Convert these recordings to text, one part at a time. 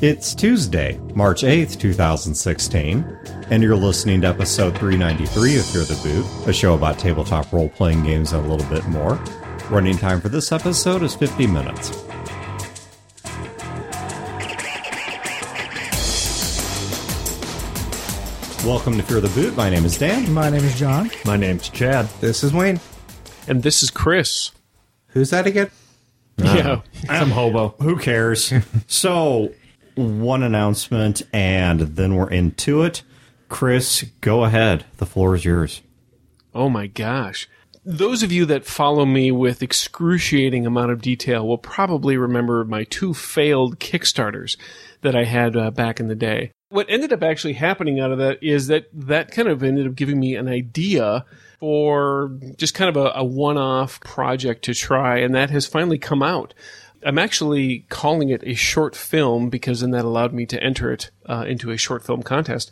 It's Tuesday, March 8th, 2016, and you're listening to episode 393 of Fear the Boot, a show about tabletop role playing games and a little bit more. Running time for this episode is 50 minutes. Welcome to Fear the Boot. My name is Dan. My name is John. My name's Chad. This is Wayne. And this is Chris. Who's that again? Yeah. Some hobo. Who cares? so, one announcement, and then we're into it. Chris, go ahead. The floor is yours. Oh my gosh. Those of you that follow me with excruciating amount of detail will probably remember my two failed Kickstarters that I had uh, back in the day. What ended up actually happening out of that is that that kind of ended up giving me an idea for just kind of a, a one-off project to try, and that has finally come out. I'm actually calling it a short film because then that allowed me to enter it uh, into a short film contest,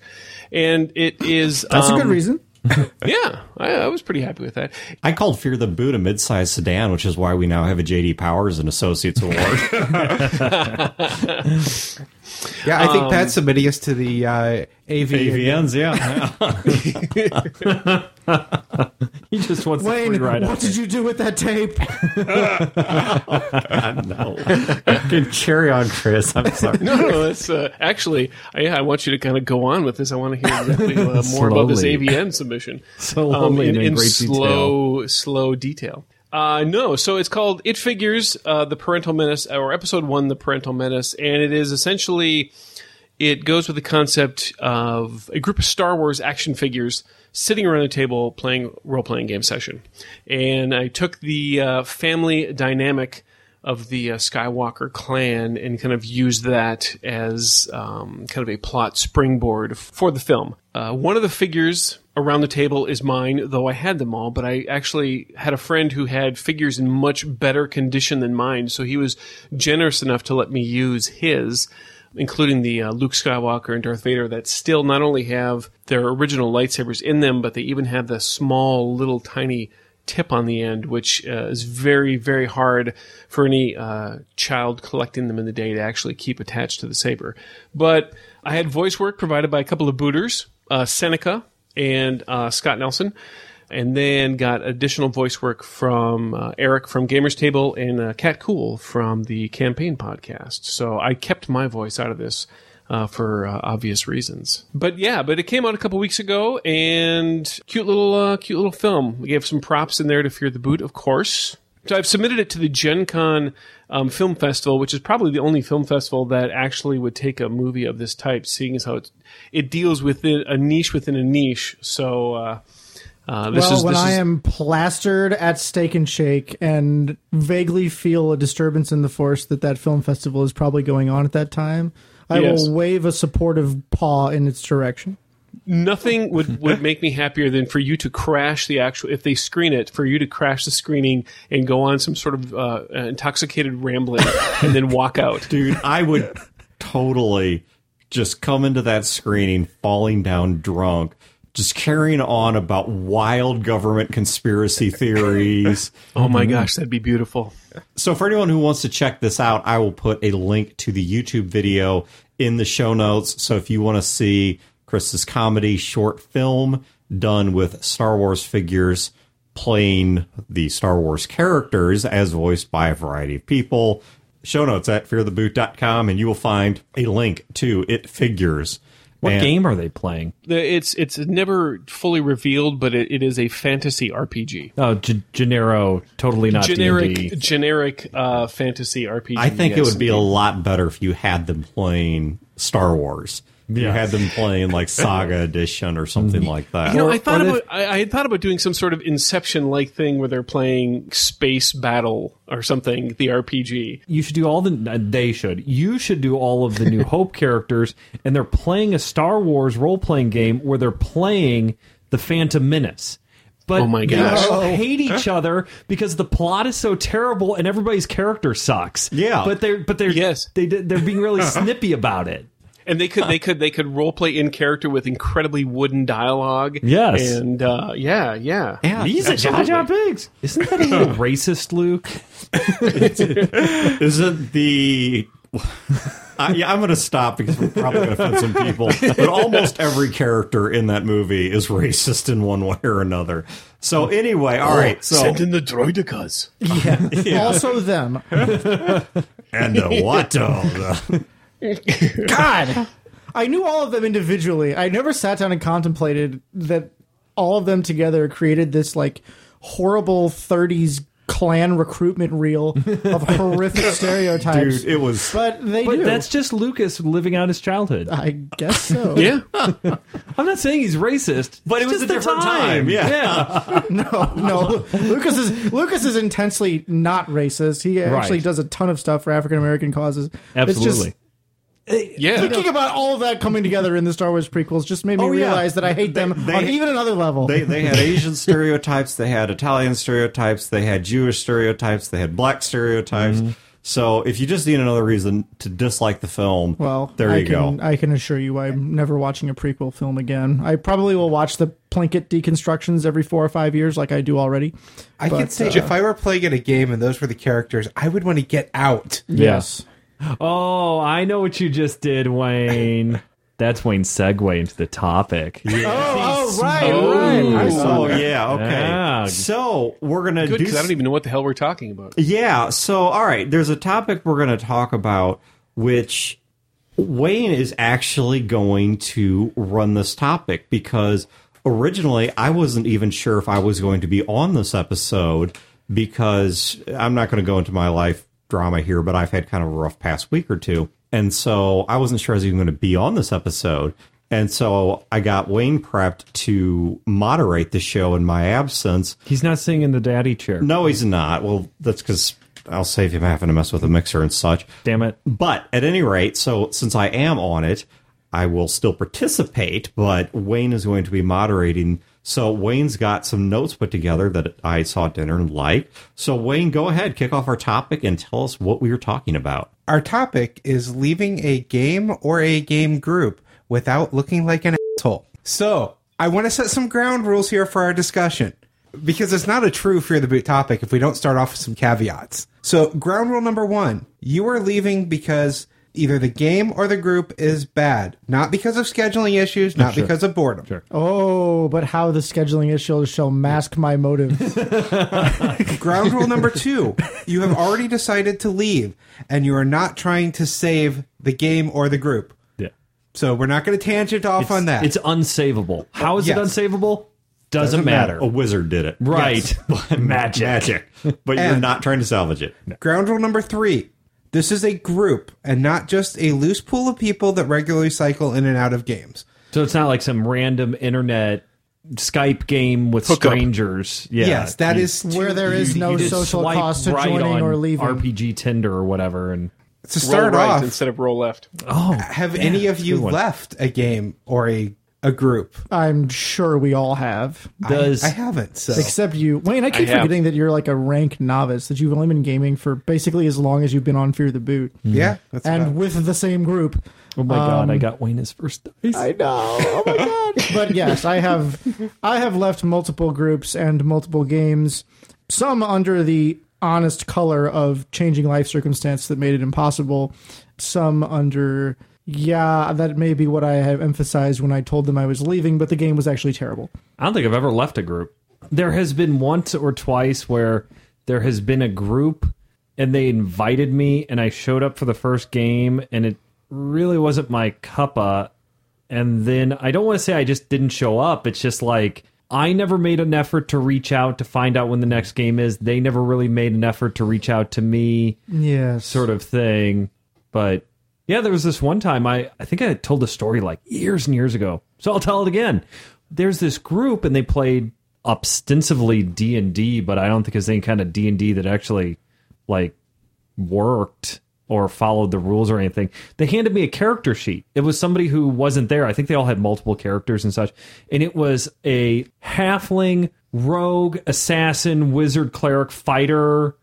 and it is. That's a um, good reason. Yeah, I, I was pretty happy with that. I called Fear the Boot a mid-sized sedan, which is why we now have a JD Powers and Associates Award. Yeah, I think Pat's submitting us to the uh, AV. AVNs, yeah. He just wants Wayne, the free ride what out did you do with that tape? no. Good cherry on Chris. I'm sorry. No, no, that's uh, actually. I, yeah, I want you to kind of go on with this. I want to hear exactly uh, more about this Slowly. AVN submission. So um, slowly in, in in great slow, slow detail. Uh, no, so it's called It Figures, uh, the Parental Menace, or Episode One, the Parental Menace, and it is essentially it goes with the concept of a group of Star Wars action figures sitting around a table playing role playing game session, and I took the uh, family dynamic of the uh, Skywalker clan and kind of used that as um, kind of a plot springboard for the film. Uh, one of the figures around the table is mine, though I had them all, but I actually had a friend who had figures in much better condition than mine, so he was generous enough to let me use his including the uh, Luke Skywalker and Darth Vader, that still not only have their original lightsabers in them, but they even have the small, little, tiny tip on the end, which uh, is very, very hard for any uh, child collecting them in the day to actually keep attached to the saber. But I had voice work provided by a couple of booters, uh, Seneca and uh, Scott Nelson. And then got additional voice work from uh, Eric from Gamers Table and uh, Cat Cool from the Campaign podcast. So I kept my voice out of this uh, for uh, obvious reasons. But yeah, but it came out a couple weeks ago, and cute little, uh, cute little film. We gave some props in there to Fear the Boot, of course. So I've submitted it to the Gen Con um, Film Festival, which is probably the only film festival that actually would take a movie of this type, seeing as how it, it deals with a niche within a niche. So. Uh, this well, is when this I am plastered at Steak and Shake and vaguely feel a disturbance in the force that that film festival is probably going on at that time, I Yes. will wave a supportive paw in its direction. nothing would, would make me happier than for you to crash the actual if they screen it for you to crash the screening and go on some sort of uh, intoxicated rambling and then walk out. Dude, I would totally just come into that screening falling down drunk, just carrying on about wild government conspiracy theories. Oh my gosh, that'd be beautiful. So, for anyone who wants to check this out, I will put a link to the YouTube video in the show notes. So, if you want to see Chris's comedy short film done with Star Wars figures playing the Star Wars characters as voiced by a variety of people, show notes at feartheboot.com and you will find a link to It Figures. What And- game are they playing? It's it's never fully revealed, but it, it is a fantasy RPG. Oh, G- Gennaro, totally not generic D&D. generic uh, fantasy RPG. I think it would be a lot better if you had them playing Star Wars. You had them playing like Saga Edition or something like that. You know, Or- I thought or about I, I had thought about doing some sort of Inception like thing where they're playing Space Battle or something, the RPG. You should do all the. uh, They should. You should do all of the New Hope characters, and they're playing a Star Wars role playing game where they're playing the Phantom Menace. But Oh my they gosh. all hate each other because the plot is so terrible and everybody's character sucks. Yeah. but they're but they're Yes. they they're being really snippy about it. And they could they could they could role play in character with incredibly wooden dialogue. Yes. and uh, yeah, yeah, Yeah, These are Jar Jar Binks. Isn't that a little racist, Luke? Isn't the I, yeah, I'm going to stop because we're probably going to offend some people. But almost every character in that movie is racist in one way or another. So anyway, all right. So in the droidicas. Yeah. Also them. and uh, what? God. I knew all of them individually. I never sat down and contemplated that all of them together created this like horrible 30s Klan recruitment reel of horrific stereotypes. dude, it was. but they But do. that's just Lucas living out his childhood. I guess so. Yeah. I'm not saying he's racist, But it was just a the different time, yeah. yeah. No, no. Lucas is Lucas is intensely not racist. He actually Right. does a ton of stuff for African American causes. Absolutely. It's Yeah. just thinking about all of that coming together in the Star Wars prequels just made me Oh, yeah. realize that I hate them They- on even another level. They, they had Asian stereotypes, they had Italian stereotypes, they had Jewish stereotypes, they had black stereotypes. Mm-hmm. So if you just need another reason to dislike the film, well, there I you can, go. I can assure you, I'm never watching a prequel film again. I probably will watch the Plinkett deconstructions every four or five years, like I do already. I But, could say uh, if I were playing at a game and those were the characters, I would want to get out. Yes. Oh, I know what you just did, Wayne. That's Wayne's segue into the topic. Oh, oh, right, Oh. right. I Oh yeah, okay. Yeah. So we're gonna Good, do. because I don't even know what the hell we're talking about. Yeah. So all right, there's a topic we're gonna talk about, which Wayne is actually going to run this topic because originally I wasn't even sure if I was going to be on this episode because I'm not going to go into my life drama here, but I've had kind of a rough past week or two. And so I wasn't sure I was even going to be on this episode. And so I got Wayne prepped to moderate the show in my absence. He's not sitting in the daddy chair. No, he's not. Well, that's because I'll save him having to mess with a mixer and such. Damn it. But at any rate, so since I am on it, I will still participate, but Wayne is going to be moderating. So Wayne's got some notes put together that I saw at dinner and liked. So Wayne, go ahead, kick off our topic and tell us what we were talking about. Our topic is leaving a game or a game group without looking like an asshole. So, I want to set some ground rules here for our discussion because it's not a true fear the boot topic if we don't start off with some caveats. So, ground rule number one you are leaving because either the game or the group is bad, not because of scheduling issues, not because of boredom. Oh, but how the scheduling issues shall mask my motives. Ground rule number two you have already decided to leave and you are not trying to save the game or the group. Yeah. So we're not going to tangent off on that. It's unsavable. How is Yes. it unsavable? Doesn't, Doesn't matter. A wizard did it. Right. Magic. Magic. But you're not trying to salvage it. Ground rule number three this is a group and not just a loose pool of people that regularly cycle in and out of games. So it's not like some random internet Skype game with Hookup. strangers. Yeah. yes, that You- is Where there is you no just social cost to right joining on or leaving. RPG Tinder or whatever, and to Roll start right off. instead of roll left. oh, have any of you left a game or a a group? I'm sure we all have. does I haven't. So Except you. Wayne, I keep I have. forgetting that you're like a rank novice, that you've only been gaming for basically as long as you've been on Fear the Boot. yeah, that's And about- with the same group. oh my god, Um, I got Wayne his first dice. I know. Oh my god. but yes, I have I have left multiple groups and multiple games, some under the honest color of changing life circumstance that made it impossible, some under yeah, that may be what I have emphasized when I told them I was leaving, but the game was actually terrible. I don't think I've ever left a group. There has been once or twice where there has been a group and they invited me and I showed up for the first game and it really wasn't my cuppa. And then I don't want to say I just didn't show up. It's just like I never made an effort to reach out to find out when the next game is. They never really made an effort to reach out to me, Yes. sort of thing. But yeah, there was this one time I I think I told the story like years and years ago. So I'll tell it again. There's this group and they played ostensibly D and D, but I don't think it's any kind of D and D that actually like worked or followed the rules or anything. They handed me a character sheet. It was somebody who wasn't there. I think they all had multiple characters and such. And it was a halfling, rogue, assassin, wizard, cleric, fighter,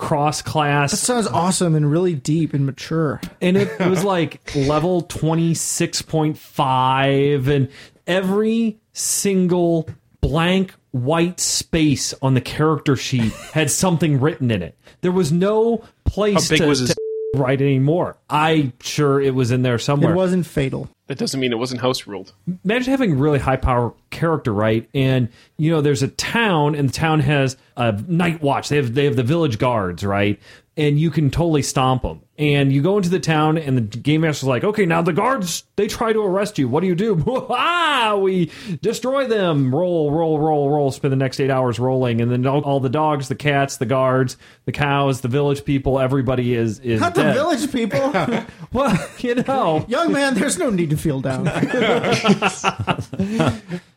cross class That sounds awesome and really deep and mature. and it, it was like level 26.5 and every single blank white space on the character sheet had something written in it there was no place How big to, was his? to- right anymore. I sure it was in there somewhere. It wasn't fatal. That doesn't mean it wasn't house ruled. imagine having a really high power character, right? And you know, there's a town, and the town has a night watch. They have they have the village guards, right? And you can totally stomp them. And you go into the town, and the game master's like, "Okay, now the guards they try to arrest you. What do you do? ah, we destroy them. Roll, roll, roll, roll. Spend the next eight hours rolling, and then all, all the dogs, the cats, the guards, the cows, the village people, everybody is is Not the village people. Well, you know, Young man, there's no need to feel down.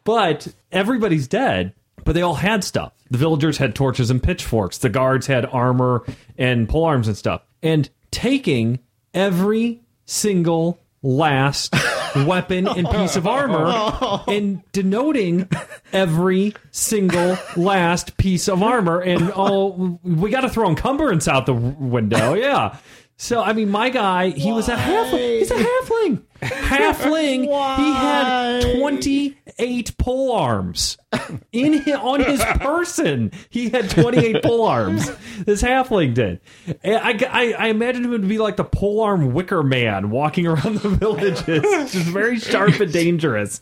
But everybody's dead. But they all had stuff. The villagers had torches and pitchforks. The guards had armor and pole arms and stuff. And taking every single last weapon and piece of armor and denoting every single last piece of armor. And oh, we got to throw encumbrance out the window. Yeah. So I mean, my guy, he was a halfling. He's a halfling. Halfling. He had twenty eight pole arms in hi- on his person. He had twenty eight pole arms. This halfling did. I, I, I imagine him to be like the pole arm wicker man walking around the villages, just very sharp and dangerous.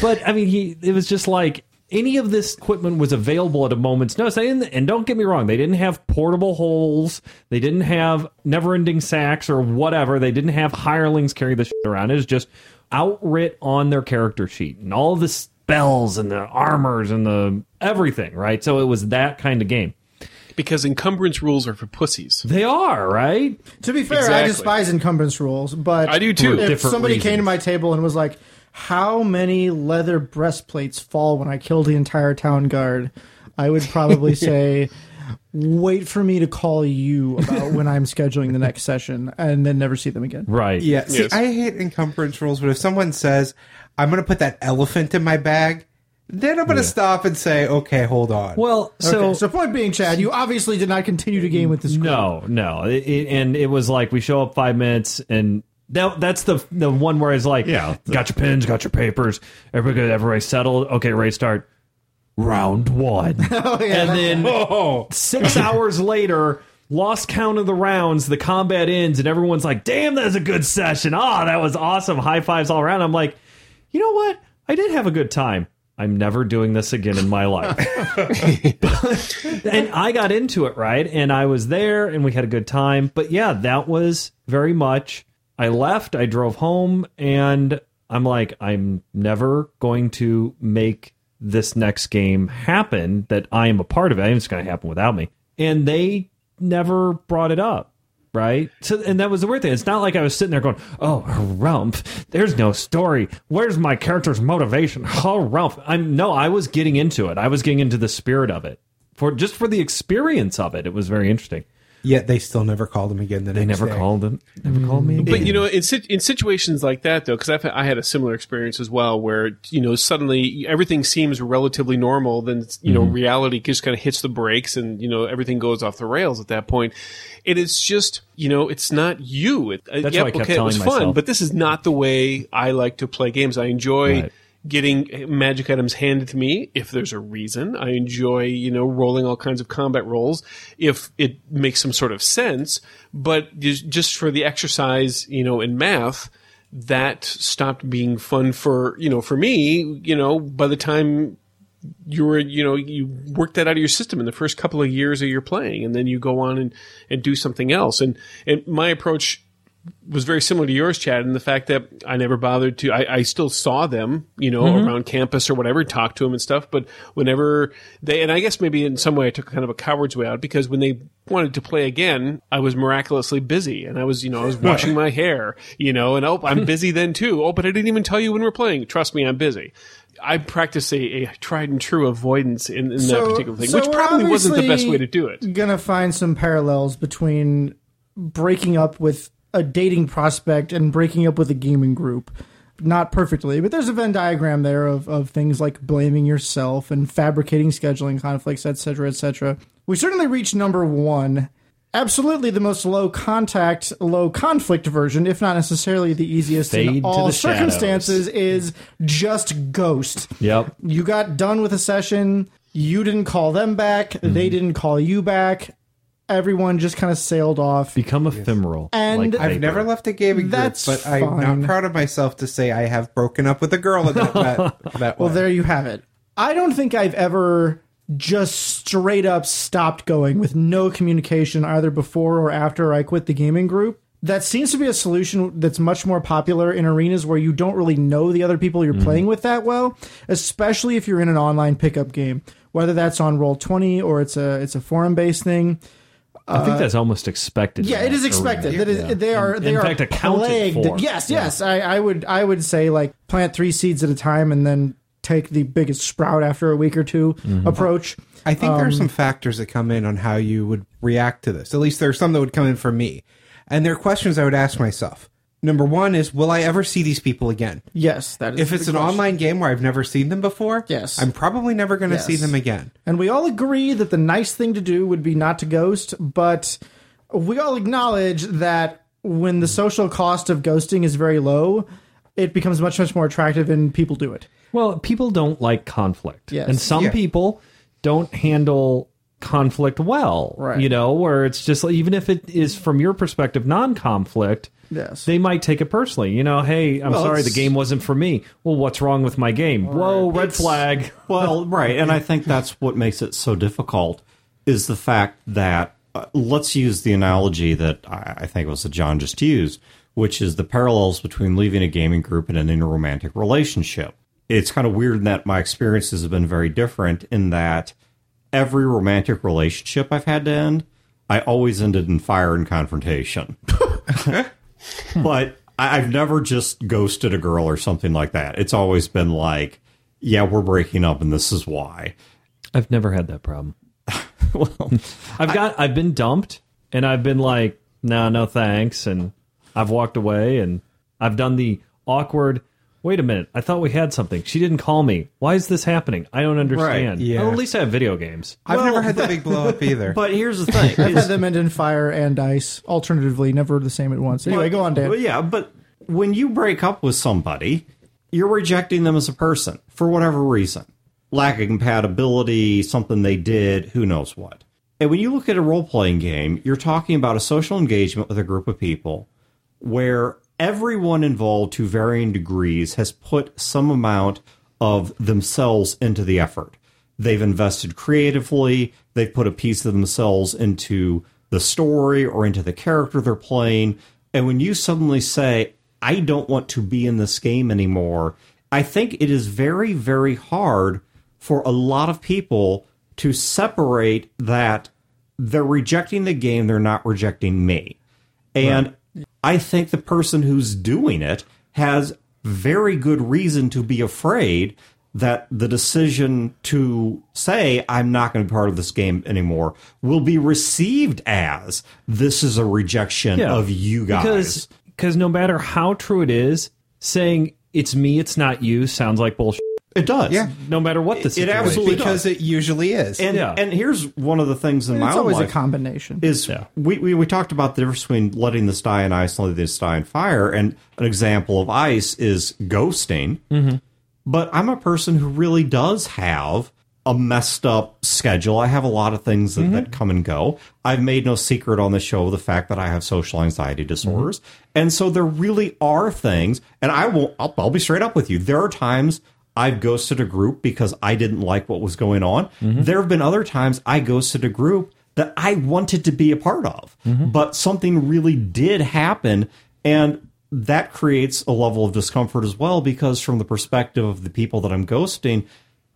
But I mean, he it was just like any of this equipment was available at a moment's notice. They didn't, and don't get me wrong, they didn't have portable holes. They didn't have never-ending sacks or whatever. They didn't have hirelings carry the shit around. It was just outwrit on their character sheet and all the spells and the armors and the everything. Right, so it was that kind of game. Because encumbrance rules are for pussies. They are right. to be fair, I despise encumbrance rules, but I do too. If Different somebody came to reasons. my table and was like, "How many leather breastplates fall when I kill the entire town guard?" I would probably say, "Wait for me to call you about when I'm scheduling the next session, and then never see them again." Right. Yeah, see, Yes. I hate encumbrance rules, but if someone says, I'm going to put that elephant in my bag, then I'm going to stop and say, okay, hold on. Well, so Okay, so point being, Chad, you obviously did not continue to game with this. group. No, no, it, it- and it was like we show up five minutes, and that that's the the one where it's like, Yeah. got your pens, got your papers, everybody good, everybody settled. Okay, to start. Round one, Oh, yeah, and then six hours later. Lost count of the rounds, the combat ends, and everyone's like, damn, that was a good session. Ah, that was awesome. High fives all around. I'm like, you know what? I did have a good time. I'm never doing this again in my life. and I got into it, right? And I was there and we had a good time. But yeah, that was very much. I left, I drove home, and I'm like, I'm never going to make this next game happen that I am a part of it. It's going to happen without me. And they never brought it up. Right. So, and that was the weird thing. It's not like I was sitting there going, Oh, Harumph, there's no story. Where's my character's motivation? Harumph. I'm no, I was getting into it. I was getting into the spirit of it for just for the experience of it. It was very interesting. Yet they still never called him again the They next never day. called them, never called me. But you know, in in situations like that, though, because I've I had a similar experience as well, where you know suddenly everything seems relatively normal, then you know reality just kind of hits the brakes, and you know everything goes off the rails at that point. It is just you know it's not you. It, uh, That's yep, what I kept okay, it was telling fun, myself. but this is not the way I like to play games. I enjoy. Right. Getting magic items handed to me if there's a reason. I enjoy, you know, rolling all kinds of combat rolls if it makes some sort of sense. But just for the exercise, you know, in math, that stopped being fun for you know for me. You know, by the time you were you know you work that out of your system in the first couple of years of your playing, and then you go on and and do something else. And and my approach was very similar to yours, Chad, in the fact that I never bothered to. I, I still saw them, you know, mm-hmm. around campus or whatever, talk to them and stuff. But whenever they, and I guess maybe in some way I took kind of a coward's way out because when they wanted to play again, I was miraculously busy and I was, you know, I was washing my hair, you know, and oh, I'm busy then too. Oh, but I didn't even tell you when we're playing. Trust me, I'm busy. I practice a, a tried and true avoidance in, in that particular thing, so which probably wasn't the best way to do it. Gonna find some parallels between breaking up with a dating prospect and breaking up with a gaming group. Not perfectly, but there's a Venn diagram there of, of things like blaming yourself and fabricating scheduling conflicts, etc., etc. We certainly reached number one. Absolutely the most low contact, low conflict version, if not necessarily the easiest Fade in all the shadows. circumstances, is just ghost Yep. you got done with a session you didn't call them back they mm-hmm. didn't call you back everyone just kind of sailed off. Become ephemeral. And like I've I've never left a gaming That's group, but I'm not proud of myself to say I have broken up with a girl in that, that, that Well, way. there you have it. I don't think I've ever just straight up stopped going with no communication either before or after I quit the gaming group. That seems to be a solution that's much more popular in arenas where you don't really know the other people you're mm. playing with that well, especially if you're in an online pickup game, whether that's on Roll20 or it's a it's a forum based thing. I think that's almost expected. Yeah, it is it that is expected. arena. That is, they are they in are fact, accounted plagued. for. Yes, yes. I, I would I would say like plant three seeds at a time and then take the biggest sprout after a week or 2 Mm-hmm. approach. I think there are Um, some factors that come in on how you would react to this. At least there are some that would come in for me. And there are questions I would ask myself. Number one is, will I ever see these people again? Yes, that is. If it's an question. online game where I've never seen them before, Yes. I'm probably never going to see them again. and we all agree that the nice thing to do would be not to ghost, but we all acknowledge that when the social cost of ghosting is very low, it becomes much much more attractive and people do it. Well, people don't like conflict. Yes. And some Yeah. people don't handle conflict well. Right. You know, where it's just even if it is from your perspective non conflict, Yes. they might take it personally. You know, hey, I'm Well, sorry, the game wasn't for me. Well, what's wrong with my game? Whoa, red flag. Well, right, and I think that's what makes it so difficult is the fact that uh, let's use the analogy that I, I think was that John just used, which is the parallels between leaving a gaming group and an interromantic relationship. It's kind of weird in that my experiences have been very different in that every romantic relationship I've had to end, I always ended in fire and confrontation. but I- I've never just ghosted a girl or something like that. It's always been like, yeah, we're breaking up and this is why. I've never had that problem. well, I've got I've been dumped and I've been like, no, no thanks, and I've walked away and I've done the awkward wait a minute, I thought we had something. She didn't call me. Why is this happening? I don't understand. Right, yeah. Well, at least I have video games. I've Well, never had the big blow up either. but here's the thing. I've had them end in fire and ice, alternatively, never the same at once. Anyway, go on, Dan. Well, yeah, but when you break up with somebody, you're rejecting them as a person for whatever reason. Lack of compatibility, something they did, who knows what. And when you look at a role playing game, you're talking about a social engagement with a group of people where everyone involved to varying degrees has put some amount of themselves into the effort. They've invested creatively, they've put a piece of themselves into the story or into the character they're playing. And when you suddenly say, I don't want to be in this game anymore, I think it is very, very hard for a lot of people to separate that they're rejecting the game, they're not rejecting me. And I think the person who's doing it has very good reason to be afraid that the decision to say, I'm not going to be part of this game anymore, will be received as this is a rejection Yeah. of you guys. Because because no matter how true it is, saying it's me, it's not you sounds like bullshit. It does. Yeah. No matter what the situation, It situation. absolutely because it usually is. And, Yeah. and here's one of the things in my life. It's own always a combination. is Yeah. we, we we talked about the difference between letting this die in ice and letting this die in fire, and an example of ice is ghosting. Mm-hmm. But I'm a person who really does have a messed up schedule. I have a lot of things that, that mm-hmm. come and go. I've made no secret on the show of the fact that I have social anxiety disorders, mm-hmm. and so there really are things. And I will I'll, I'll be straight up with you. There are times. I've ghosted a group because I didn't like what was going on. Mm-hmm. There have been other times I ghosted a group that I wanted to be a part of. Mm-hmm. But something really did happen. And that creates a level of discomfort as well, because from the perspective of the people that I'm ghosting,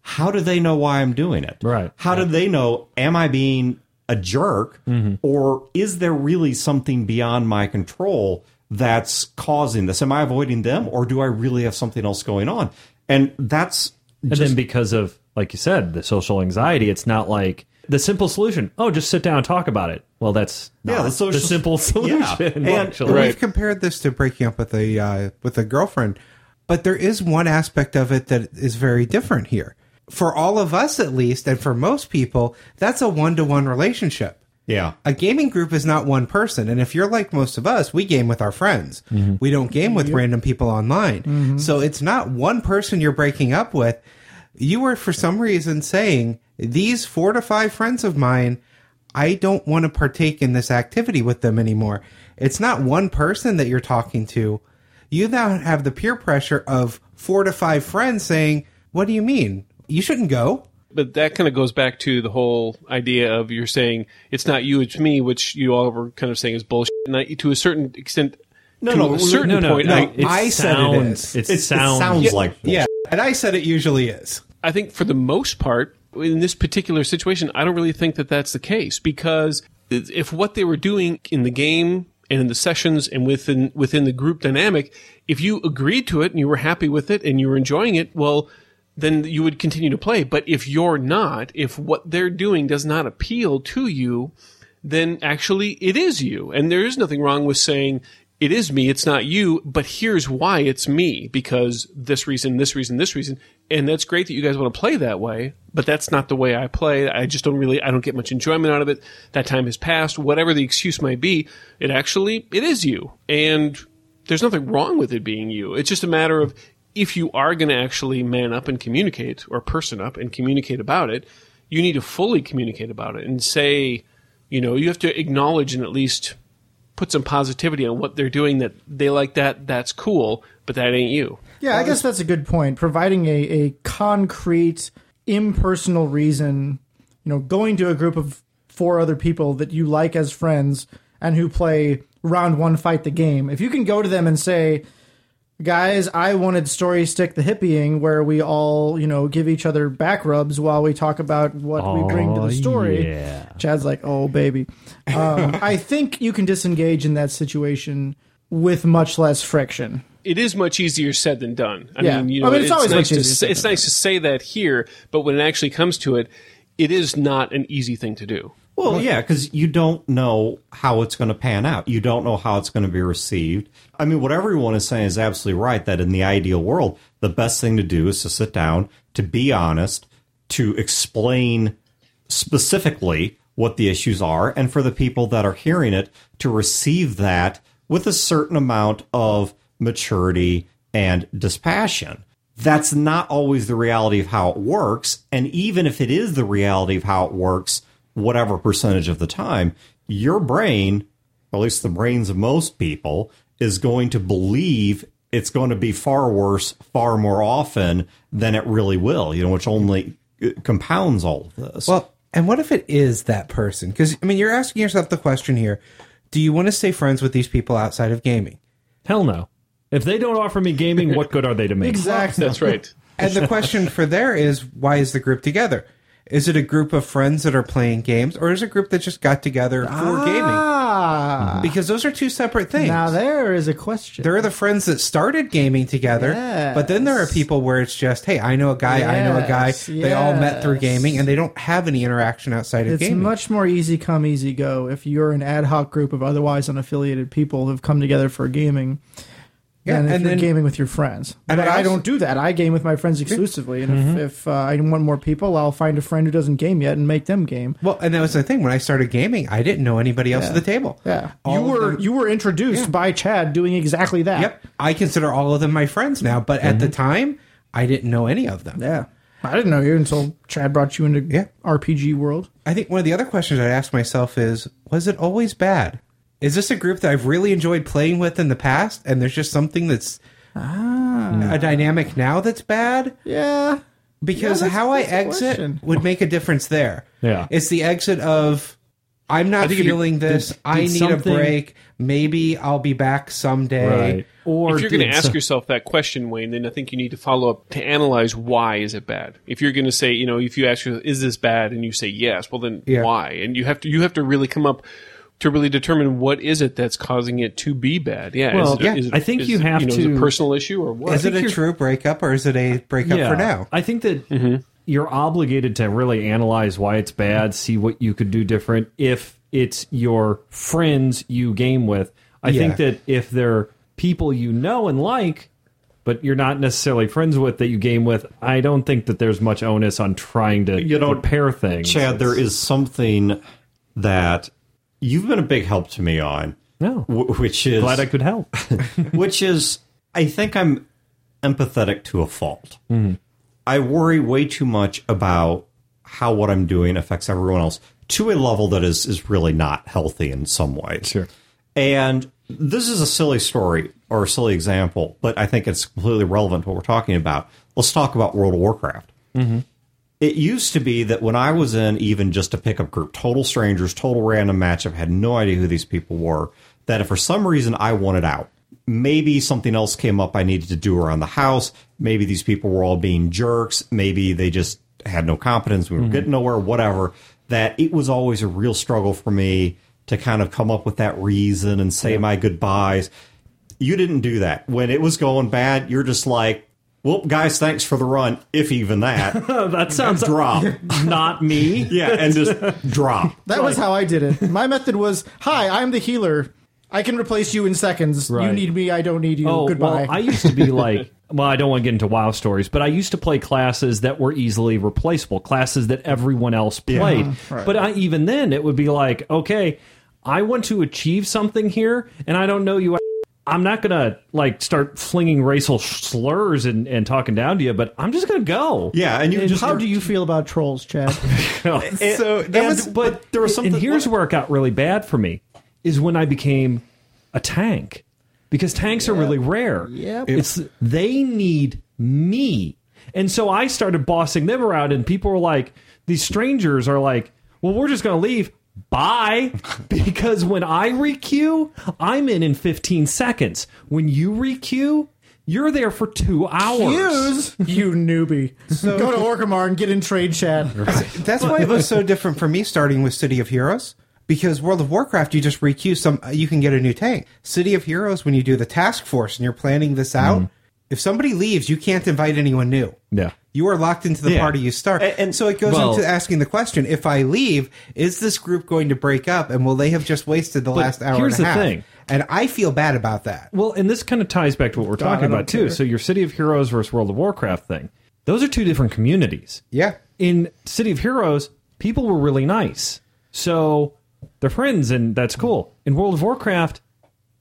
how do they know why I'm doing it? Right. How do they know, am I being a jerk? Mm-hmm. Or is there really something beyond my control that's causing this? Am I avoiding them? Or do I really have something else going on? And that's and then because of like you said, the social anxiety, it's not like the simple solution. Oh, just sit down and talk about it. Well, that's Yeah, the social- simple Yeah. solution. And- actually. We've compared this to breaking up with a uh, with a girlfriend, but there is one aspect of it that is very different here. For all of us, at least, and for most people, that's a one to one relationship. Yeah. A gaming group is not one person, and if you're like most of us, we game with our friends. Mm-hmm. We don't game with random people online. Mm-hmm. So it's not one person you're breaking up with. You are, for some reason, saying these four to five friends of mine. I don't want to partake in this activity with them anymore. It's not one person that you're talking to. You now have the peer pressure of four to five friends saying, What do you mean? You shouldn't go. But that kind of goes back to the whole idea of you're saying it's not you, it's me, which you all were kind of saying is bullshit. And I, to a certain extent, No, to no, a certain no, no, point, no. I, It I said it sounds. It, It sounds, sounds like Yeah. And I said it usually is. I think for the most part, in this particular situation, I don't really think that that's the case because if what they were doing in the game and in the sessions and within within the group dynamic, if you agreed to it and you were happy with it and you were enjoying it, well, then you would continue to play. But if you're not, if what they're doing does not appeal to you, then actually it is you. And there is nothing wrong with saying, it is me, it's not you, but here's why it's me, because this reason, this reason, this reason. And that's great that you guys want to play that way, but that's not the way I play. I just don't really, I don't get much enjoyment out of it. That time has passed, whatever the excuse might be. It actually, it is you. And there's nothing wrong with it being you. It's just a matter of if you are going to actually man up and communicate or person up and communicate about it, you need to fully communicate about it and say, you know, you have to acknowledge and at least put some positivity on what they're doing that they like that, that's cool, but that ain't you. Yeah, I guess that's a good point. Providing a, a concrete, impersonal reason, you know, going to a group of four other people that you like as friends and who play round one fight the game. If you can go to them and say, guys, I wanted Story Stick the Hippieing, where we all, you know, give each other back rubs while we talk about what we bring to Oh, the story. yeah. Chad's like, oh, baby. Um, I think you can disengage in that situation with much less friction. It is much easier said than done. I Yeah. mean, you I mean, it's always nice much to easier say, said it's nice to say that here, but when it actually comes to it, it is not an easy thing to do. Well, yeah, because you don't know how it's going to pan out. You don't know how it's going to be received. I mean, what everyone is saying is absolutely right that in the ideal world, the best thing to do is to sit down, to be honest, to explain specifically what the issues are, and for the people that are hearing it to receive that with a certain amount of maturity and dispassion. That's not always the reality of how it works. And even if it is the reality of how it works, whatever percentage of the time, your brain, at least the brains of most people, is going to believe it's going to be far worse far more often than it really will, you know, which only uh, compounds all of this. Well, and what if it is that person? Because, I mean, you're asking yourself the question here do you want to stay friends with these people outside of gaming? Hell no. If they don't offer me gaming, what good are they to me? Exactly. That's right. And the question for there is why is the group together? Is it a group of friends that are playing games, or is it a group that just got together for gaming? Ah, Because those are two separate things. now there is a question. there are the friends that started gaming together, but then there are people where it's just, hey, I know a guy, I know a guy. Yes, They all met through gaming, and they don't have any interaction outside of It's gaming. It's much more easy come, easy go if you're an ad hoc group of otherwise unaffiliated people who've come together for gaming. Yeah, than if and you're then- gaming with your friends. And but I I, don't do that. I game with my friends exclusively, and Mm-hmm. if, if uh, I want more people, I'll find a friend who doesn't game yet and make them game. well, and that was the thing. When I started gaming, I didn't know anybody else at the table. Yeah, All you were them- you were introduced by Chad doing exactly that. Yep. I consider all of them my friends now, but at the time, I didn't know any of them. Yeah, I didn't know you until Chad brought you into Yeah. RPG world. I think one of the other questions I'd ask myself is Was it always bad? Is this a group that I've really enjoyed playing with in the past, and there's just something that's ah. a dynamic now that's bad? Yeah, Because Yeah, that's- how I that's a exit question. would make a difference there. Yeah. It's the exit of I'm not think if feeling this. did- I did need a break. Maybe I'll be back someday. Right. Or if you're going to ask so- yourself that question, Wayne, then I think you need to follow up to analyze why is it bad. If you're going to say, you know, if you ask yourself, is this bad, and you say yes, well then Yeah. why? And you have to you have to really come up to really determine what is it that's causing it to be bad. Yeah, Well, is it, yeah, is it- I think is you it, have know, is it to- a personal issue or what? Is it a true breakup or is it a breakup for now? I think that mm-hmm. you're obligated to really analyze why it's bad, see what you could do different. If it's your friends you game with, I Yeah. think that if they're people you know and like, but you're not necessarily friends with that you game with, I don't think that there's much onus on trying to You know, repair things. Chad, there is something that you've been a big help to me on, No. which is Glad I could help. which is I think I'm empathetic to a fault. Mm-hmm. I worry way too much about how what I'm doing affects everyone else to a level that is is really not healthy in some ways. Sure. And this is a silly story or a silly example, but I think it's completely relevant to what we're talking about. Let's talk about World of Warcraft. Mm-hmm. It used to be that when I was in even just a pickup group, total strangers, total random matchup, had no idea who these people were, that if for some reason I wanted out, maybe something else came up I needed to do around the house, maybe these people were all being jerks, maybe they just had no competence, we were getting mm-hmm. nowhere, whatever, that it was always a real struggle for me to kind of come up with that reason and say my goodbyes. You didn't do that. When it was going bad, you're just like, well, guys, thanks for the run, if even that. that sounds drop. not me. Yeah, and just drop. That was how I did it. My method was, "Hi, I'm the healer. I can replace you in seconds. You need me. I don't need you. Oh, Goodbye." well, I used to be like, well, I don't want to get into WoW stories, but I used to play classes that were easily replaceable, classes that everyone else played. Uh-huh. But I, even then, it would be like, okay, I want to achieve something here, and I don't know you. I'm not gonna like start flinging racial slurs and, and talking down to you, but I'm just gonna go. Yeah, and you just how do you feel about trolls, Chad? so that And- was, but, there was something. And here's where it got really bad for me is when I became a tank because tanks are really rare. Yeah, It's they need me, and so I started bossing them around, and people were like, "These strangers are like, well, we're just going to leave." Bye, because when I requeue, I'm in in 15 seconds. When you requeue, you're there for two hours. Use you newbie. Go to Orgrimmar and get in trade chat. That's why it was so different for me starting with City of Heroes. Because World of Warcraft, you just requeue some, uh, you can get a new tank. City of Heroes, when you do the task force and you're planning this out, mm. if somebody leaves, you can't invite anyone new. Yeah. You are locked into the Yeah. party you start. And- And, so it goes Well- into asking the question if I leave, is this group going to break up and will they have just wasted the last hour here's and a the half? thing. And I feel bad about that. Well, and this kind of ties back to what we're talking about too. So your City of Heroes versus World of Warcraft thing. Those are two different communities. Yeah. In City of Heroes, people were really nice. So they're friends and that's cool. In World of Warcraft,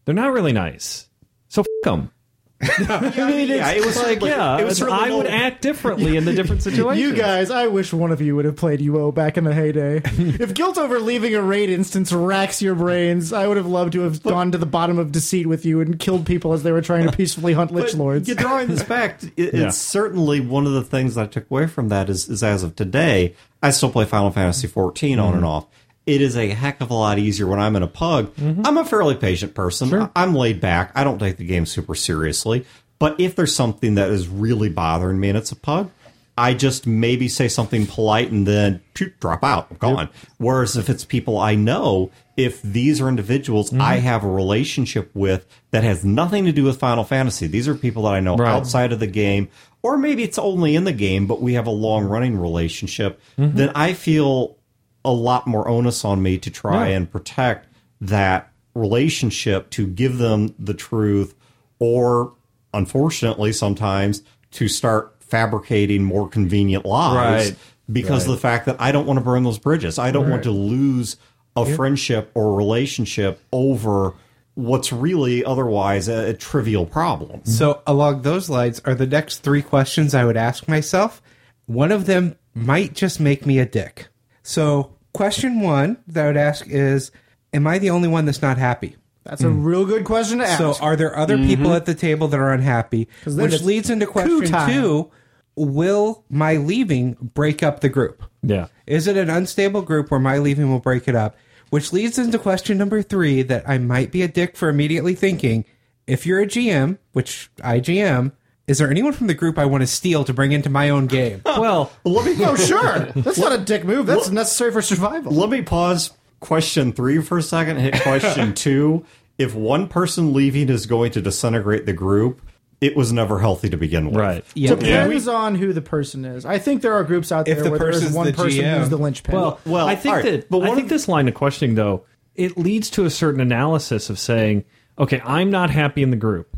they're not really nice. So f them. I mean, yeah, it was like, yeah, it was really I would act differently in the different situations. You guys, I wish one of you would have played UO back in the heyday. if guilt over leaving a raid instance racks your brains, I would have loved to have gone to the bottom of deceit with you and killed people as they were trying to peacefully hunt lich lords. You're drawing this back. It, Yeah. It's certainly one of the things that I took away from that is, is as of today, I still play Final Fantasy 14 on and mm-hmm. off. It is a heck of a lot easier when I'm in a pug. Mm-hmm. I'm a fairly patient person. I'm laid back. I don't take the game super seriously. But if there's something that is really bothering me and it's a pug, I just maybe say something polite and then shoot, drop out, I'm gone. Whereas if it's people I know, if these are individuals I mm-hmm. have a relationship with that has nothing to do with Final Fantasy, these are people that I know Right. outside of the game, or maybe it's only in the game, but we have a long running relationship, mm-hmm. then I feel a lot more onus on me to try Yeah. and protect that relationship to give them the truth or unfortunately sometimes to start fabricating more convenient lies Right. because of the fact that I don't want to burn those bridges. I don't want to lose a friendship or relationship over what's really otherwise a, a trivial problem. So, along those lines, are the next three questions I would ask myself. One of them might just make me a dick. So, question one that I would ask is Am I the only one that's not happy? That's a real good question to ask. So, are there other mm-hmm. people at the table that are unhappy? then Which it's leads into question time. two Will my leaving break up the group? Yeah. Is it an unstable group where my leaving will break it up? Which leads into question number three that I might be a dick for immediately thinking if you're a GM, which I GM, is there anyone from the group I want to steal to bring into my own game? Well, Let me oh, sure. That's not a dick move. That's necessary for survival. let me pause question three for a second. Hit question two. If one person leaving is going to disintegrate the group, it was never healthy to begin with. right. Yeah, Depends on who the person is. I think there are groups out there If the where there's person's one the person GM. who's the linchpin. Well, Well, I think all right, that, but but one I think of- this line of questioning though it leads to a certain analysis of saying, okay, I'm not happy in the group.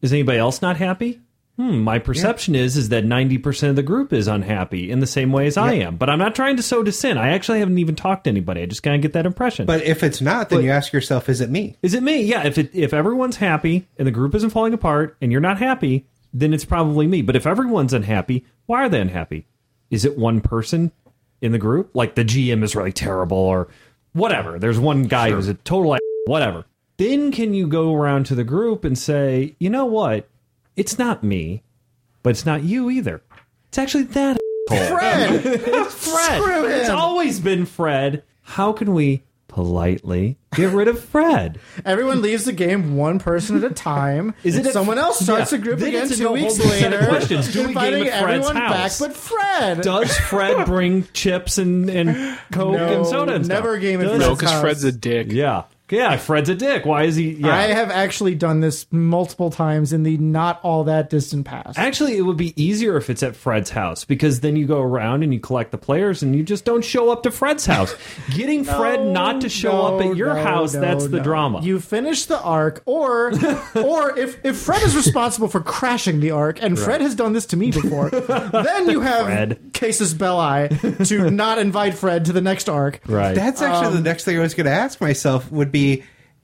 Is anybody else not happy? Hmm, my perception is is that 90% of the group is unhappy in the same way as I am. But I'm not trying to sow dissent. I actually haven't even talked to anybody. I just kind of get that impression. But if it's not, then But- you ask yourself, is it me? is it me? Yeah, if it, if everyone's happy and the group isn't falling apart and you're not happy, then it's probably me. But if everyone's unhappy, why are they unhappy? Is it one person? in the group, like the GM is really terrible or whatever. There's one guy who's a total whatever. Then can you go around to the group and say, you know what? It's not me, but it's not you either. It's actually that. Fred, It's Fred. Screw It's him. always been Fred. How can we politely get rid of Fred? everyone leaves the game one person at a time. Is it And a- someone else starts yeah. the group Then again it's a two no weeks holds set of later. questions. Do we inviting game at Fred's everyone house? back but Fred. Does Fred bring chips and, and Coke No, and soda and stuff? never a game at Does- Fred's No, because house. Fred's a dick. Yeah. Yeah, Fred's a dick. Why is he? Yeah. I have actually done this multiple times in the not all that distant past. Actually, it would be easier if it's at Fred's house because then you go around and you collect the players and you just don't show up to Fred's house. Getting Fred not to show up at your no, house, no, that's the no. drama. You finish the arc, or or if, if Fred is responsible for crashing the arc, and Fred has done this to me before, then you have Fred. casus belli to not invite Fred to the next arc. right. That's actually um, the next thing I was going to ask myself would be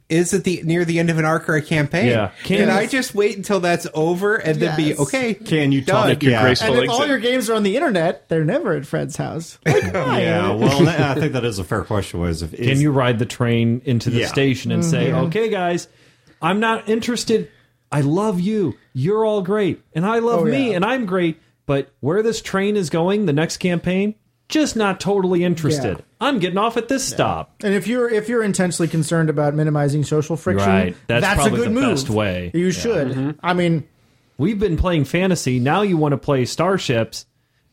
is it the near the end of an arc or a campaign? Yeah. Can, Can- I just wait until that's over and then be okay? Can you done. talk? Your Yeah, graceful And if all your games are on the internet, they're never at Fred's house. Like, yeah. Well, that- I think that is a fair question. Was if Can you ride the train into the Yeah. station and say, Mm-hmm. okay, guys, I'm not interested. I love you. You're all great. And I love Oh, me. yeah. And I'm great. But where this train is going, the next campaign, just not totally interested. Yeah. I'm getting off at this stop. And if you're if you're intensely concerned about minimizing social friction, Right. That's a probably good the move. best way. You Yeah. should. Mm-hmm. I mean, We've been playing fantasy. Now you want to play starships.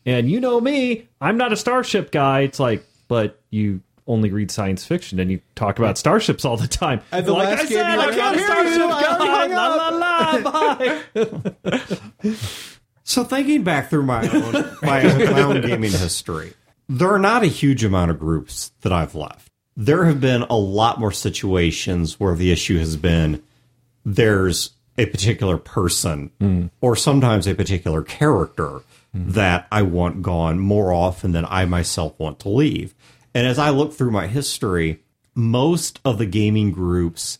And you know me, I'm not a starship guy. It's like, but you only read science fiction and you talk about starships all the time. At the like last I game, said, you were I'm not a can't hear you. starship I already guy. La la la. Bye. So thinking back through my own my, my own gaming history, there are not a huge amount of groups that I've left. There have been a lot more situations where the issue has been there's a particular person mm. or sometimes a particular character mm. that I want gone more often than I myself want to leave. And as I look through my history, most of the gaming groups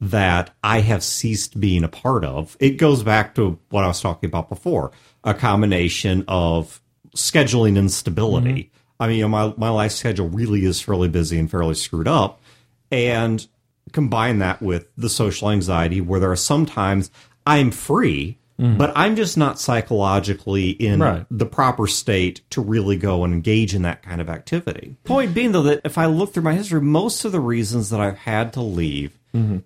that I have ceased being a part of. It goes back to what I was talking about before a combination of scheduling instability. I mean, you know, my, my life schedule really is fairly busy and fairly screwed up. And combine that with the social anxiety where there are sometimes I'm free, mm-hmm. but I'm just not psychologically in Right. the proper state to really go and engage in that kind of activity. Point being, though, that if I look through my history, most of the reasons that I've had to leave mm-hmm.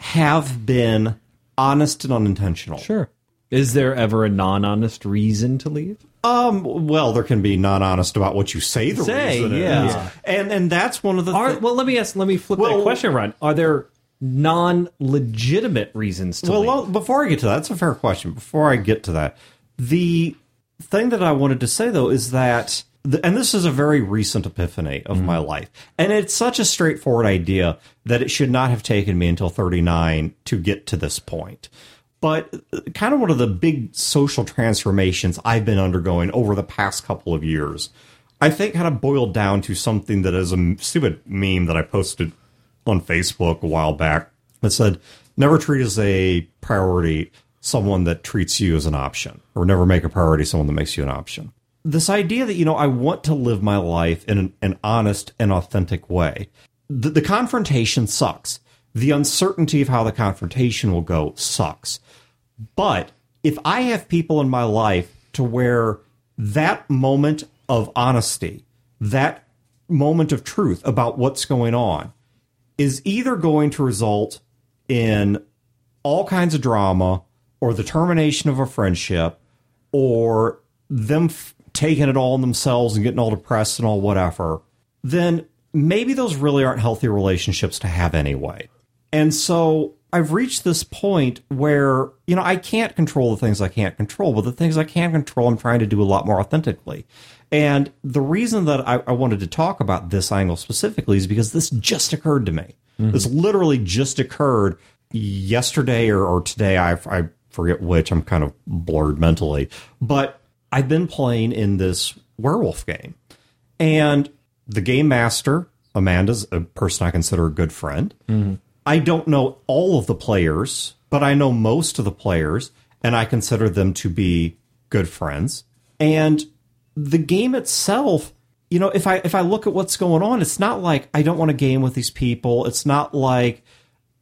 have been honest and unintentional. Sure. Is there ever a non-honest reason to leave? Um. Well, there can be not honest about what you say. The Say, reason yeah. is. and and that's one of the. Are, thi- well, let me ask. Let me flip Well- that question around. Are there non-legitimate reasons to well, well, before I get to that, that's a fair question. Before I get to that, the thing that I wanted to say though is that, the, and this is a very recent epiphany of my life, and it's such a straightforward idea that it should not have taken me until 39 to get to this point. But uh, kind of one of the big social transformations I've been undergoing over the past couple of years, I think kind of boiled down to something that is a stupid meme that I posted on Facebook a while back that said, never treat as a priority someone that treats you as an option, or never make a priority someone that makes you an option. This idea that, you know, I want to live my life in an, an honest and authentic way. The, the confrontation sucks. The uncertainty of how the confrontation will go sucks. But if I have people in my life to where that moment of honesty, that moment of truth about what's going on is either going to result in all kinds of drama or the termination of a friendship or them f- taking it all on themselves and getting all depressed and all whatever, then maybe those really aren't healthy relationships to have anyway. And so I've reached this point where, you know, I can't control the things I can't control, but the things I can control, I'm trying to do a lot more authentically. And the reason that I, I wanted to talk about this angle specifically is because this just occurred to me. Mm-hmm. This literally just occurred yesterday or, or today. I, I forget which. I'm kind of blurred mentally. But I've been playing in this werewolf game. And the game master, Amanda's a person I consider a good friend. Mm-hmm. I don't know all of the players, but I know most of the players, and I consider them to be good friends. And the game itself you know, if I if I look at what's going on, it's not like I don't want to game with these people. It's not like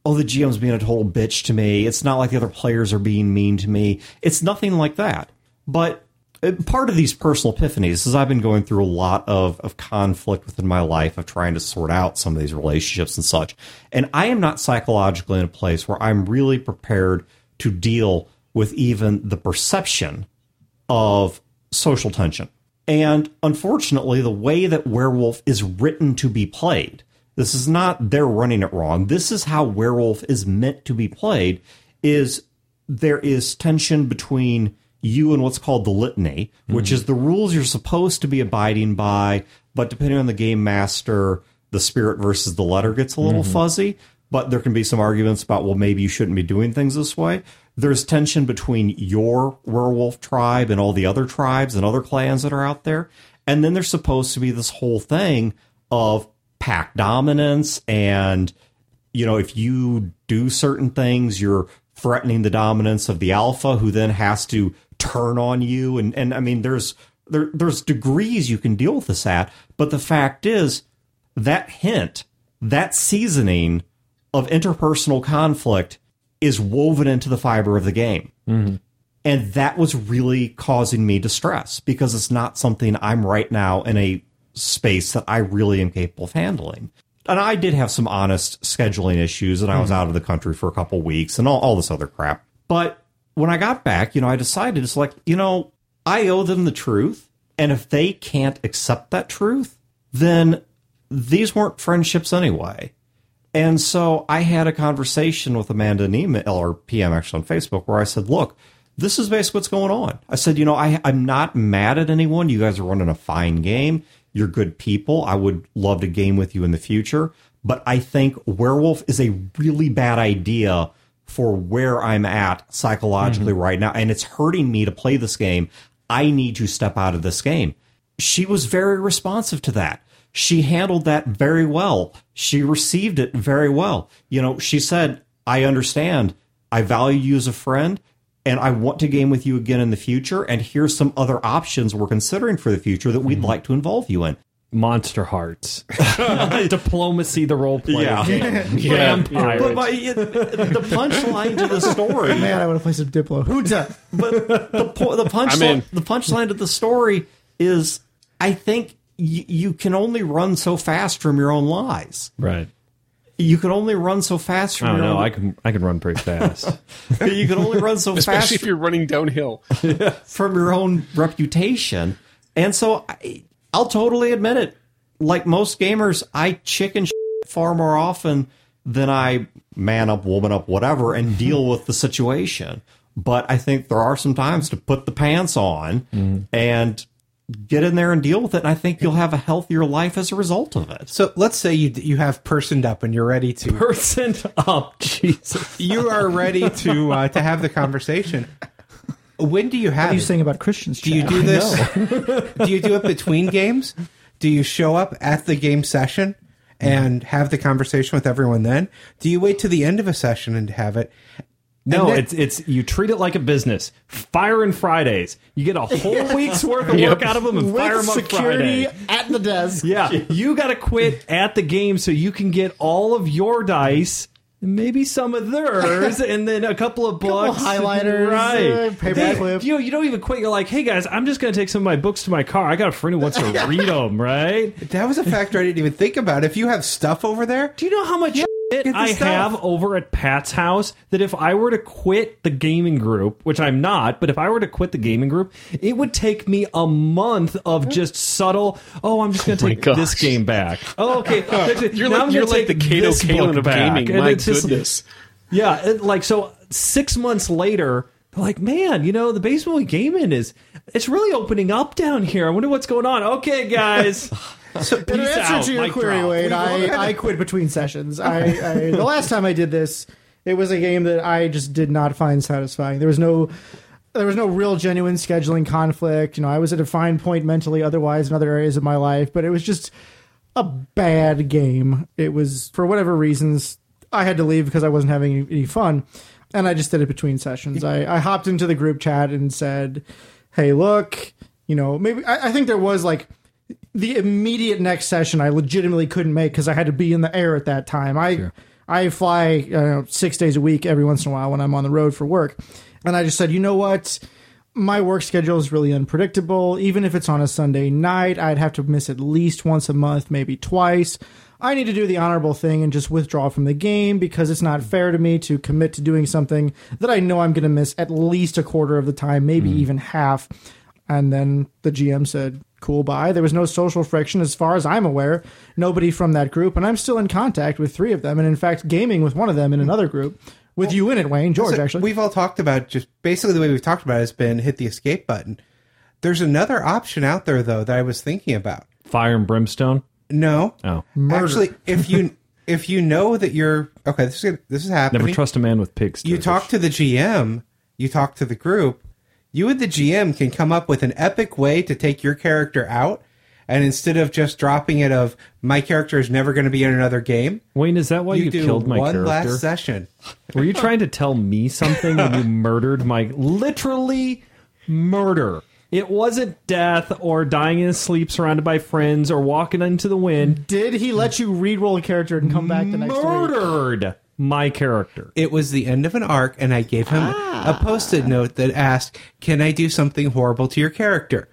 oh the GM's being a total bitch to me. It's not like the other players are being mean to me. It's nothing like that. But Uh, part of these personal epiphanies is I've been going through a lot of, of conflict within my life of trying to sort out some of these relationships and such. And I am not psychologically in a place where I'm really prepared to deal with even the perception of social tension. And unfortunately, the way that Werewolf is written to be played, this is not they're running it wrong. This is how Werewolf is meant to be played is there is tension between you and what's called the litany, which is hmm. the rules you're supposed to be abiding by, but depending on the game master, the spirit versus the letter gets a little hmm. fuzzy. But there can be some arguments about, well, maybe you shouldn't be doing things this way. There's tension between your werewolf tribe and all the other tribes and other clans that are out there. And then there's supposed to be this whole thing of pack dominance and you know, if you do certain things, you're threatening the dominance of the alpha, who then has to turn on you. And and I mean, there's there there's degrees you can deal with this at, but the fact is that hint, that seasoning of interpersonal conflict is woven into the fiber of the game. Mm-hmm. And that was really causing me distress because it's not something I'm right now in a space that I really am capable of handling. And I did have some honest scheduling issues, and I was mm-hmm. out of the country for a couple weeks and all, all this other crap. But when I got back, you know, I decided it's like, you know, I owe them the truth. And if they can't accept that truth, then these weren't friendships anyway. And so I had a conversation with Amanda and email or PM actually on Facebook where I said, look, this is basically what's going on. I said, you know, I, I'm not mad at anyone. You guys are running a fine game. You're good people. I would love to game with you in the future. But I think werewolf is a really bad idea for where I'm at psychologically mm-hmm. right now. And it's hurting me to play this game. I need to step out of this game. She was very responsive to that. She handled that very well. She received it very well. You know, she said, I understand. I value you as a friend and I want to game with you again in the future. And here's some other options we're considering for the future that we'd mm-hmm. like to involve you in. Monster Hearts, Diplomacy, the role playing Yeah. game, Yeah. Vampires. But my, the punchline to the story, Man, I want to play some Diplo. Who's that? but the po- the punchline the punchline to the story is, I think y- you can only run so fast from your own lies. right. You can only run so fast I don't your know. own. I can I can run pretty fast. you can only run so fast Especially if you're running downhill. from your own reputation. And so I, I'll totally admit it. Like most gamers, I chicken far more often than I man up, woman up, whatever, and deal with the situation. But I think there are some times to put the pants on and get in there and deal with it. And I think you'll have a healthier life as a result of it. So let's say you you have personed up and you're ready to Person up, Jesus. you are ready to uh, to have the conversation. When do you have What are you it? saying about Christians? Do you do this? do you do it between games? Do you show up at the game session and have the conversation with everyone then? Do you wait to the end of a session and have it? No, then- it's it's you treat it like a business. Fire Firing Fridays. You get a whole week's worth of Yep. work out of them and fire With them up security Friday. at the desk. Yeah, you got to quit at the game so you can get all of your dice, and maybe some of theirs, and then a couple of books, highlighters, right? uh, paper They- clip. You know, you don't even quit. You're like, hey guys, I'm just going to take some of my books to my car. I got a friend who wants to read them, right? that was a factor I didn't even think about. If you have stuff over there, Do you know how much the I stuff. have over at Pat's house that if I were to quit the gaming group, which I'm not, but if I were to quit the gaming group, it would take me a month of just subtle, oh, I'm just going to oh my take gosh. this game back. Oh, okay. You're Now like I'm you're gonna like the take Kato this Kaelin of back. gaming. And My it's just- goodness. yeah, it, like so six months later, like, man, you know, the basement we game in is it's really opening up down here. I wonder what's going on. Okay, guys. In answer out. to your query, drop. Wayne, I, I quit between sessions. I, I the last time I did this, it was a game that I just did not find satisfying. There was no there was no real genuine scheduling conflict. You know, I was at a fine point mentally, otherwise in other areas of my life, but it was just a bad game. It was for whatever reasons I had to leave because I wasn't having any, any fun, and I just did it between sessions. I, I hopped into the group chat and said, "Hey, look, you know, maybe I, I think there was like." The immediate next session I legitimately couldn't make because I had to be in the air at that time. I I fly uh, six days a week every once in a while when I'm on the road for work, and I just said, you know what, my work schedule is really unpredictable. Even if it's on a Sunday night, I'd have to miss at least once a month, maybe twice. I need to do the honorable thing and just withdraw from the game because it's not fair to me to commit to doing something that I know I'm going to miss at least a quarter of the time, maybe even half. And then the GM said, cool, bye. There was no social friction as far as I'm aware. Nobody from that group. And I'm still in contact with three of them. And in fact, gaming with one of them in another group. With you in it, Wayne, George, So actually. We've all talked about just basically the way we've talked about it has been hit the escape button. There's another option out there though that I was thinking about. Fire and brimstone. No, Oh, actually, if you if you know that you're okay, this is this is happening. never trust a man with pigs. you talk to the GM, you talk to the group. You and the GM can come up with an epic way to take your character out, and instead of just dropping it of my character is never going to be in another game, Wayne, is that why you, you, killed my one character? last session. Were you trying to tell me something when you murdered my literally murder? It wasn't death or dying in his sleep surrounded by friends or walking into the wind. Did he let you re-roll a character and come back the next week? Murdered my character. It was the end of an arc, and I gave him Ah. a post-it note that asked, "Can I do something horrible to your character?"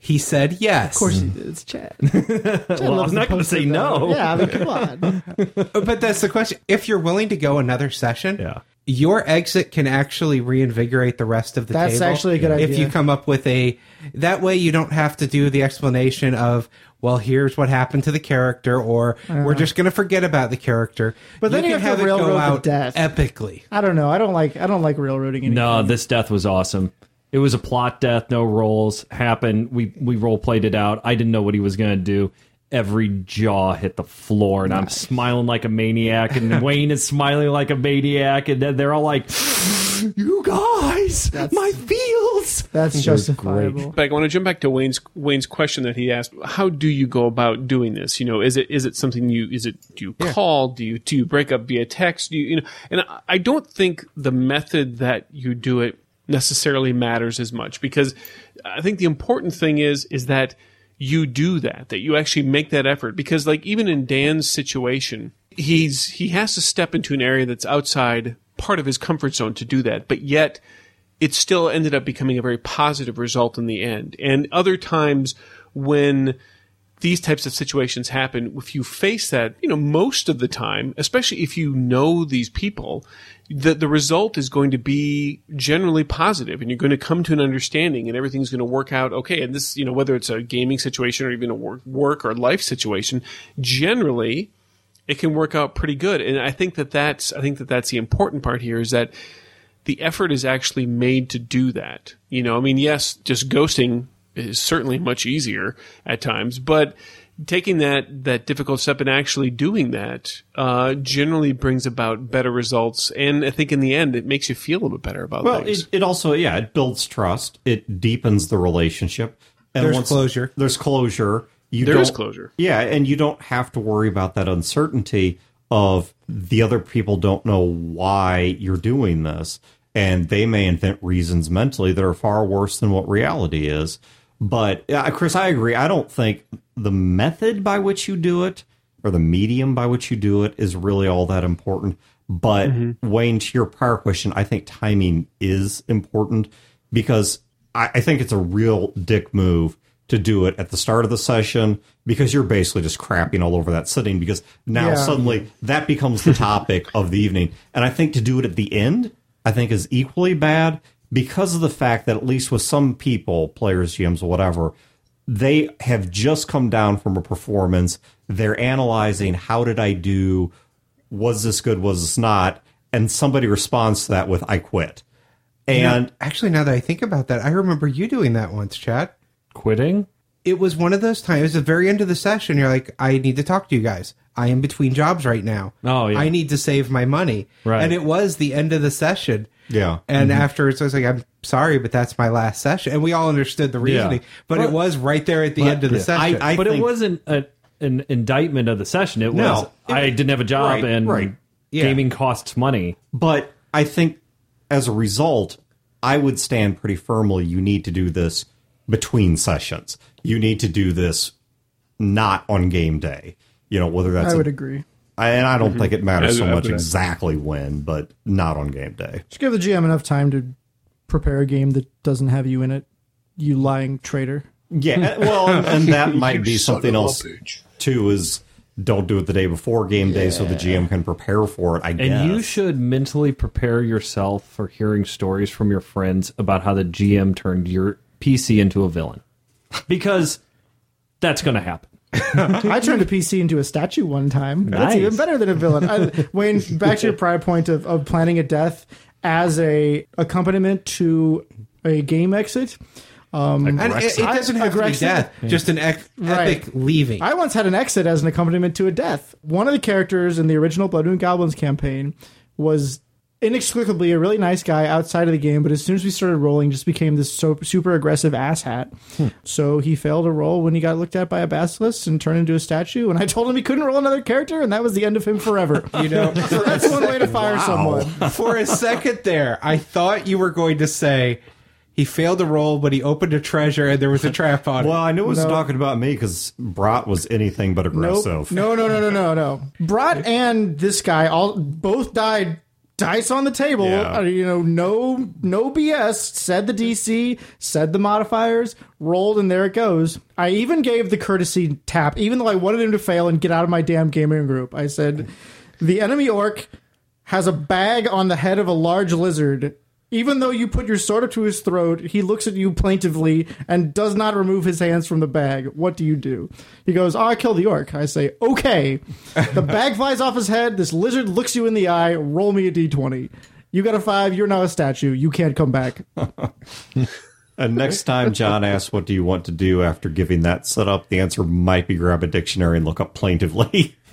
He said yes. Of course he did. It's Chad. Chad Well, loves I'm not going to say post-it no. Yeah, I mean, come on. but that's the question. If you're willing to go another session, Yeah. your exit can actually reinvigorate the rest of the That's table. actually a good If idea. If you come up with a, that way you don't have to do the explanation of, well, here's what happened to the character, or we're uh-huh. just going to forget about the character. But then you can have to railroad go the out death. epically. I don't know. I don't like. I don't like railroading anything. No, this death was awesome. It was a plot death, no rolls happened. We we role played it out. I didn't know what he was going to do. Every jaw hit the floor, and I'm smiling like a maniac, and Wayne is smiling like a maniac, and then they're all like, "You guys, my feels." That's justifiable. But I want to jump back to Wayne's Wayne's question that he asked. How do you go about doing this? You know, is it is it something you is it do you call? Do you do you break up via text? Do you, you know? And I- I don't think the method that you do it necessarily matters as much because I think the important thing is is that you do that that you actually make that effort because like even in Dan's situation he's he has to step into an area that's outside part of his comfort zone to do that but yet it still ended up becoming a very positive result in the end. And other times when these types of situations happen, if you face that, you know, most of the time, especially if you know these people, the, the result is going to be generally positive and you're going to come to an understanding and everything's going to work out okay. And this, you know, whether it's a gaming situation or even a work, work or life situation, generally it can work out pretty good. And I think that that's, I think that that's the important part here is that the effort is actually made to do that. You know, I mean, yes, just ghosting is certainly much easier at times, but taking that that difficult step and actually doing that uh, generally brings about better results. And I think in the end, it makes you feel a little bit better about Well, things. it, it also, yeah, it builds trust. It deepens the relationship. And There's closure. There's closure. You There closure. Yeah, and you don't have to worry about that uncertainty of the other people don't know why you're doing this. And they may invent reasons mentally that are far worse than what reality is. But, yeah, Chris, I agree. I don't think the method by which you do it or the medium by which you do it is really all that important. But mm-hmm. Wayne, to your prior question, I think timing is important because I, I think it's a real dick move to do it at the start of the session because you're basically just crapping all over that sitting because now Yeah. suddenly that becomes the topic of the evening. And I think to do it at the end, I think is equally bad because of the fact that at least with some people, players, GMs, whatever, they have just come down from a performance. They're analyzing how did I do? Was this good? Was this not? And somebody responds to that with "I quit." And Actually, now that I think about that, I remember you doing that once, Chad. Quitting? It was one of those times, at the very end of the session, you're like, I need to talk to you guys. I am between jobs right now. Oh, yeah. I need to save my money. Right. And it was the end of the session. Yeah. And mm-hmm. afterwards, I was like, I'm sorry, but that's my last session. And we all understood the reasoning. But it was right there at the end of the session. I but it wasn't a, an indictment of the session. It was No. I didn't have a job Right, and right. Yeah. gaming costs money. But I think as a result, I would stand pretty firmly. You need to do this between sessions. You need to do this not on game day. You know, whether that's I would agree. I- and I don't think it matters mm-hmm. so much exactly when, but not on game day. Just give the GM enough time to prepare a game that doesn't have you in it. You lying traitor. Yeah, well, and, and that might be something else bitch. too. Is don't do it the day before game day so the GM can prepare for it. I guess. And you should mentally prepare yourself for hearing stories from your friends about how the GM turned your PC into a villain. Because that's going to happen. I turned a PC into a statue one time. That's even better than a villain. I, Wayne, back to your prior point of, of planning a death as a accompaniment to a game exit. Um, and it, it doesn't have to be Aggressive. death, just an ec- Right. epic leaving. I once had an exit as an accompaniment to a death. One of the characters in the original Blood Moon Goblins campaign was inexplicably a really nice guy outside of the game, but as soon as we started rolling, just became this so, super aggressive asshat. Hmm. So he failed a roll when he got looked at by a basilisk and turned into a statue. And I told him he couldn't roll another character, and that was the end of him forever. you know, so that's one way to fire someone. for a second there, I thought you were going to say he failed a roll, but he opened a treasure and there was a trap on it. Well, I knew it was No. talking about me because Brat was anything but Nope. aggressive. No, no, no, no, no, no. Brat and this guy all both died. Dice on the table. Yeah. Uh, you know, no, no BS. Said the DC. Said the modifiers. Rolled, and there it goes. I even gave the courtesy tap, even though I wanted him to fail and get out of my damn gaming group. I said, the enemy orc has a bag on the head of a large lizard. Even though you put your sword up to his throat, he looks at you plaintively and does not remove his hands from the bag. What do you do? He goes, Oh, I killed the orc. I say, Okay. The bag flies off his head. This lizard looks you in the eye. Roll me a d20. You got a five. You're now a statue. You can't come back. And next time John asks, "What do you want to do?" after giving that setup, the answer might be grab a dictionary and look up plaintively.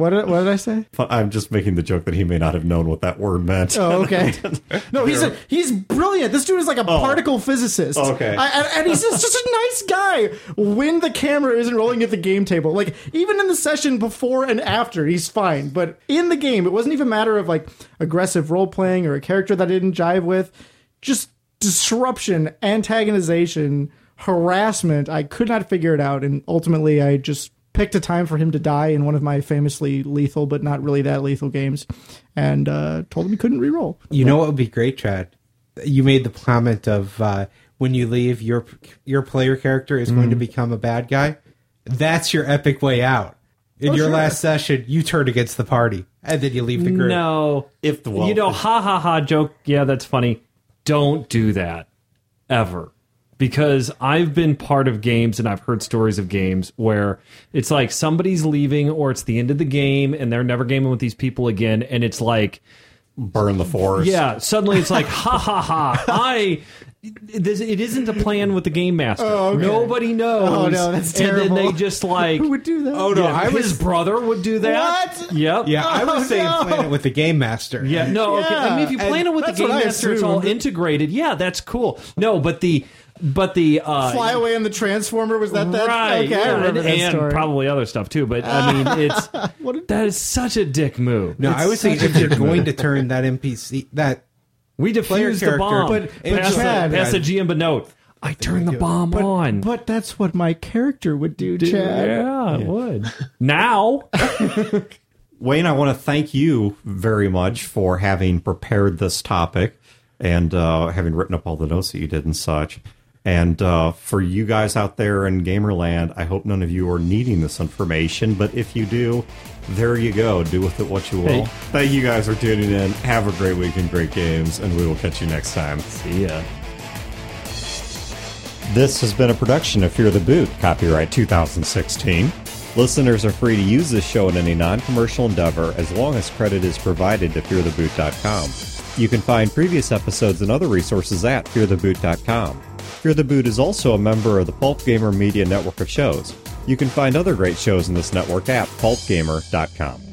What did, what did I say? I'm just making the joke that he may not have known what that word meant. Oh, okay. No, he's a, he's brilliant. This dude is like a oh. particle physicist. Oh, okay. I, and, and he's just, just a nice guy when the camera isn't rolling at the game table. Like even in the session before and after, he's fine. But in the game, it wasn't even a matter of like aggressive role playing or a character that I didn't jive with. Just disruption, antagonization, harassment. I could not figure it out, and ultimately, I just picked a time for him to die in one of my famously lethal but not really that lethal games, and uh, told him he couldn't re-roll. You know what would be great, Chad? You made the comment of uh, when you leave, your your player character is going to become a bad guy. That's your epic way out. In your sure. last session, you turn against the party, and then you leave the group. No. If the you know, wealth- ha ha ha joke. Yeah, that's funny. Don't do that ever. Because I've been part of games and I've heard stories of games where it's like somebody's leaving or it's the end of the game and they're never gaming with these people again. And it's like, Burn the forest. yeah, suddenly it's like, ha ha ha. I. This, it isn't a plan with the game master. Oh, okay. Nobody oh, knows. Oh, no, that's terrible. And then they just like. Who would do that? Oh no, Yeah, I his brother would do that. What? Yep. yeah, I was Oh, saying no. plan it with the game master. Yeah, no, okay. I mean, if you Yeah, plan it with the game what I master, it's all integrated. Yeah, that's cool. No, but the, but the uh, Fly away in the transformer was that that? right? Okay, yeah, remember and, that and probably other stuff too. But I mean, it's What a- that is such a dick move. No, I was thinking if you're going to turn that NPC that we player defused the bomb. But- but pass, Chad- the, pass the GM a note. I turn the bomb but, on. but that's what my character would do, Chad. yeah, it would. Now, Wayne, I want to thank you very much for having prepared this topic and uh, having written up all the notes that you did and such. And uh, for you guys out there in Gamerland, I hope none of you are needing this information, but if you do, there you go. Do with it what you will. Hey. Thank you guys for tuning in. Have a great week and great games, and we will catch you next time. see ya. This has been a production of Fear the Boot, copyright 2016. Listeners are free to use this show in any non commercial endeavor as long as credit is provided to feartheboot.com. You can find previous episodes and other resources at feartheboot.com. Fear the Boot is also a member of the Pulp Gamer Media network of shows. You can find other great shows in this network at pulpgamer.com.